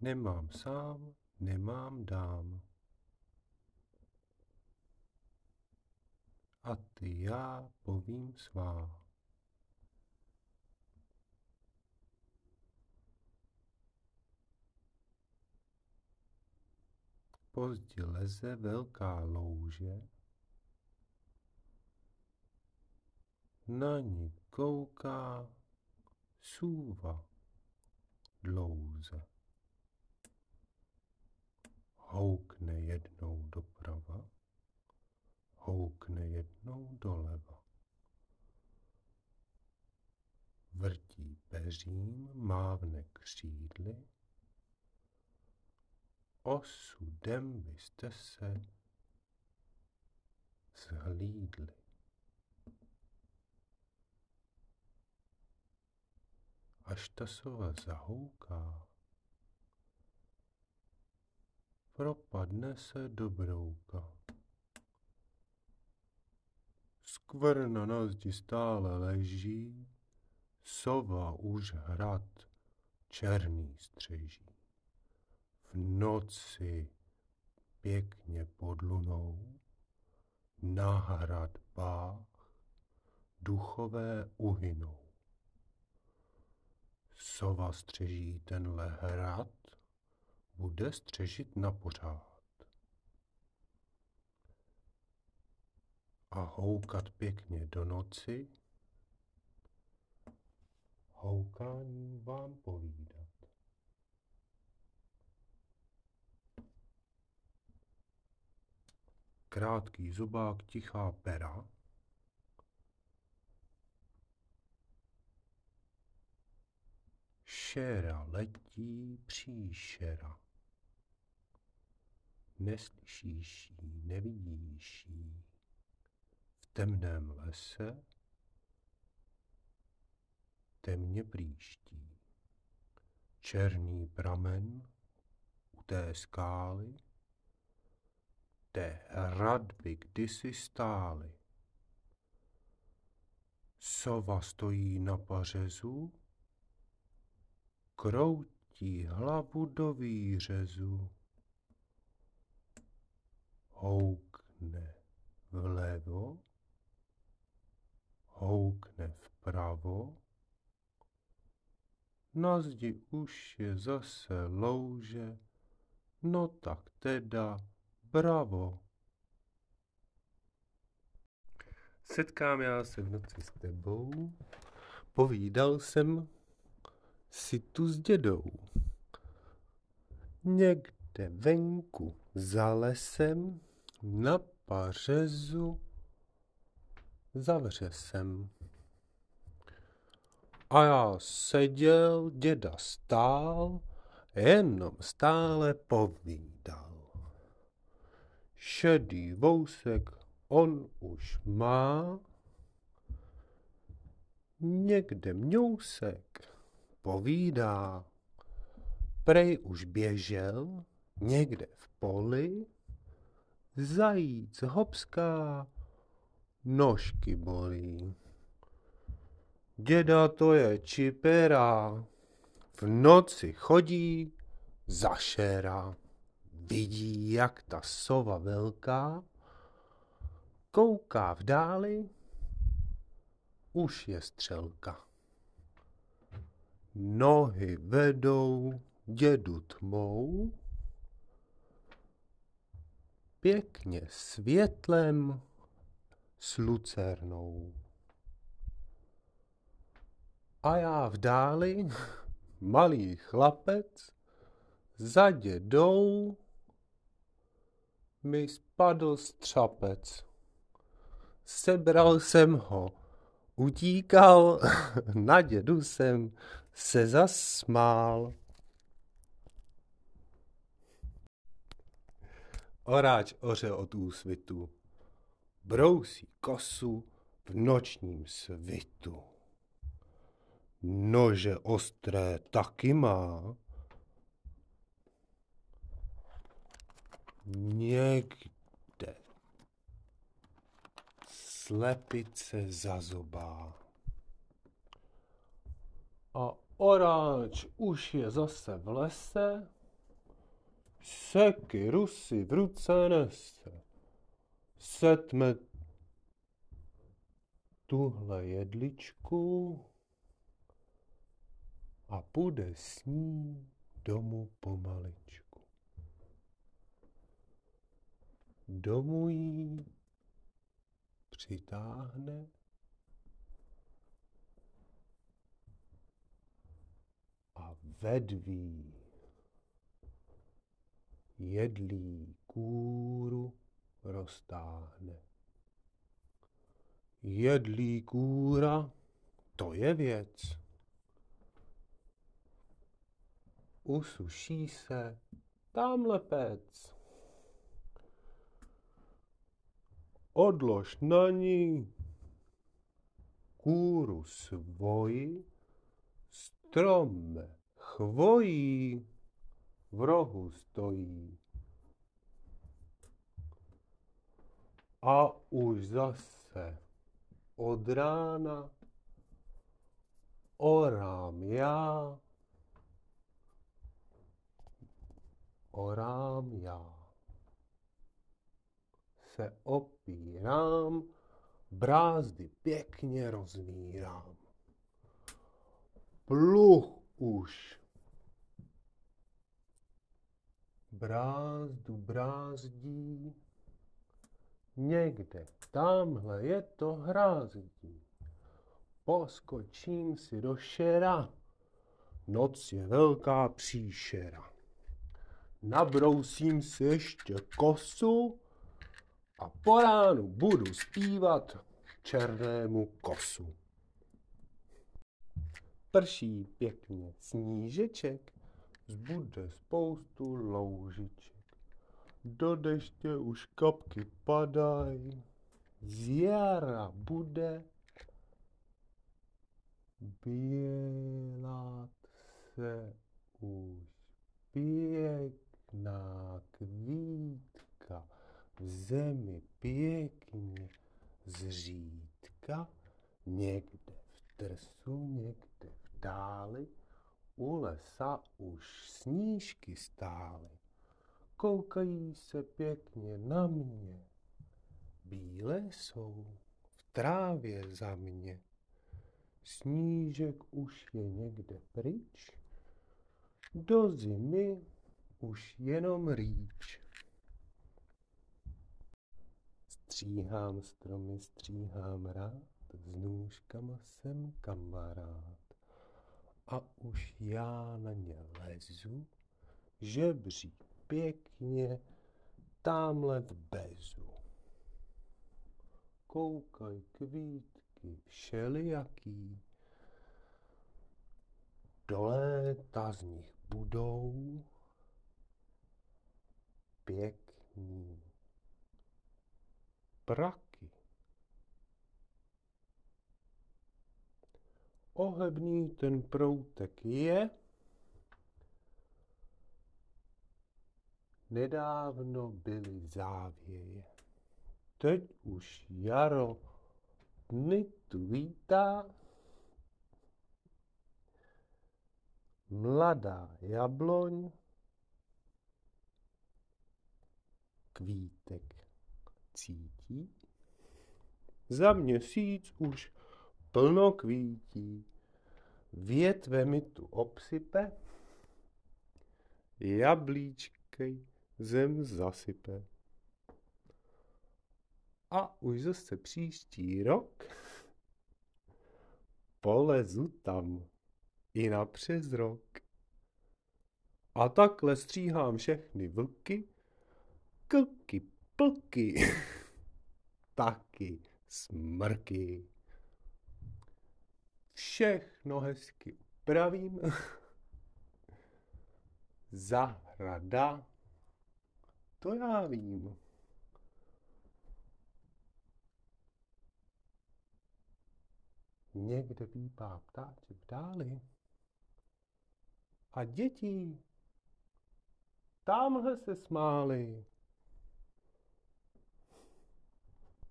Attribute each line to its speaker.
Speaker 1: Nemám sám, nemám dám. A ty já povím svá. Pozdě leze velká louže, na ní kouká sůva dlouze. Houkne jednou doprava, houkne jednou doleva. Vrtí peřím, mávne křídly, osudem byste se zhlídli. Až ta sova zahouká, propadne se do brouka. Skvrna na zdi stále leží, sova už hrad černý střeží. V noci pěkně pod lunou na hradbách duchové uhynou. Sova střeží tenhle hrad, bude střežit na pořád. A houkat pěkně do noci, houkání vám povídat. Krátký zubák, tichá pera, Šera letí příšera. Neslyšíš jí, nevidíš jí. V temném lese temně příští. Černý pramen u té skály, té hradby kdysi stály. Sova stojí na pařezu, kroutí hlavu do výřezu. Houkne vlevo, houkne vpravo, na zdi už je zase louže, no tak teda bravo. Setkám já se v noci s tebou, povídal jsem si tu s dědou. Někde venku za lesem na pařezu zavře jsem. A já seděl, děda stál, jenom stále povídal. Šedý vousek on už má, někde mňousek povídá. Prej už běžel někde v poli, zajíc hopská, nožky bolí. Děda to je čipera, v noci chodí zašera. Vidí, jak ta sova velká kouká v dáli, už je střelka. Nohy vedou dědu tmou, pěkně světlem s lucernou. A já v dáli, malý chlapec, za dědou mi spadl střapec. Sebral jsem ho, utíkal, na dědu jsem se zasmál. Oráč oře od úsvitu, brousí kosu v nočním svitu. Nože ostré taky má. Někde slepice zazobá. A Oráč už je zase v lese, seky rusy v ruce nese. Setme tuhle jedličku a půjde s ní domů pomaličku. Domů jí přitáhne a vedví jedlí kůru roztáhne. Jedlí kůra, to je věc. Usuší se tamhle pec. Odlož na ní kůru svoji, strom chvojí v rohu stojí. A už zase od rána orám já, orám já. Se opírám, brázdy pěkně rozmírám. Pluch už. Brázdu brázdí, Někde, tamhle je to hrázdí. Poskočím si do šera, noc je velká příšera. Nabrousím si ještě kosu a po ránu budu zpívat černému kosu. Prší pěkně snížeček, zbude spoustu loužiček. Do deště už kapky padaj, z jara bude bělat se už pěkná kvítka, v zemi pěkně zřídka, někde v trsu, někde v dáli, u lesa už snížky stály koukají se pěkně na mě. Bílé jsou v trávě za mě. Snížek už je někde pryč, do zimy už jenom rýč. Stříhám stromy, stříhám rád, s nůžkama jsem kamarád. A už já na ně lezu, žebří pěkně tamhle v bezu. Koukaj kvítky všelijaký, do léta z nich budou pěkný praky. Ohebný ten proutek je, Nedávno byly závěje. Teď už jaro dny tu vítá. Mladá jabloň, kvítek cítí. Za měsíc už plno kvítí. Větve mi tu obsype, jablíčkej zem zasype. A už zase příští rok polezu tam i na přes rok. A takhle stříhám všechny vlky, klky, plky, taky smrky. Všechno hezky upravím. Zahrada to já vím. Někde pípá ptáček v dáli. A děti tamhle se smály.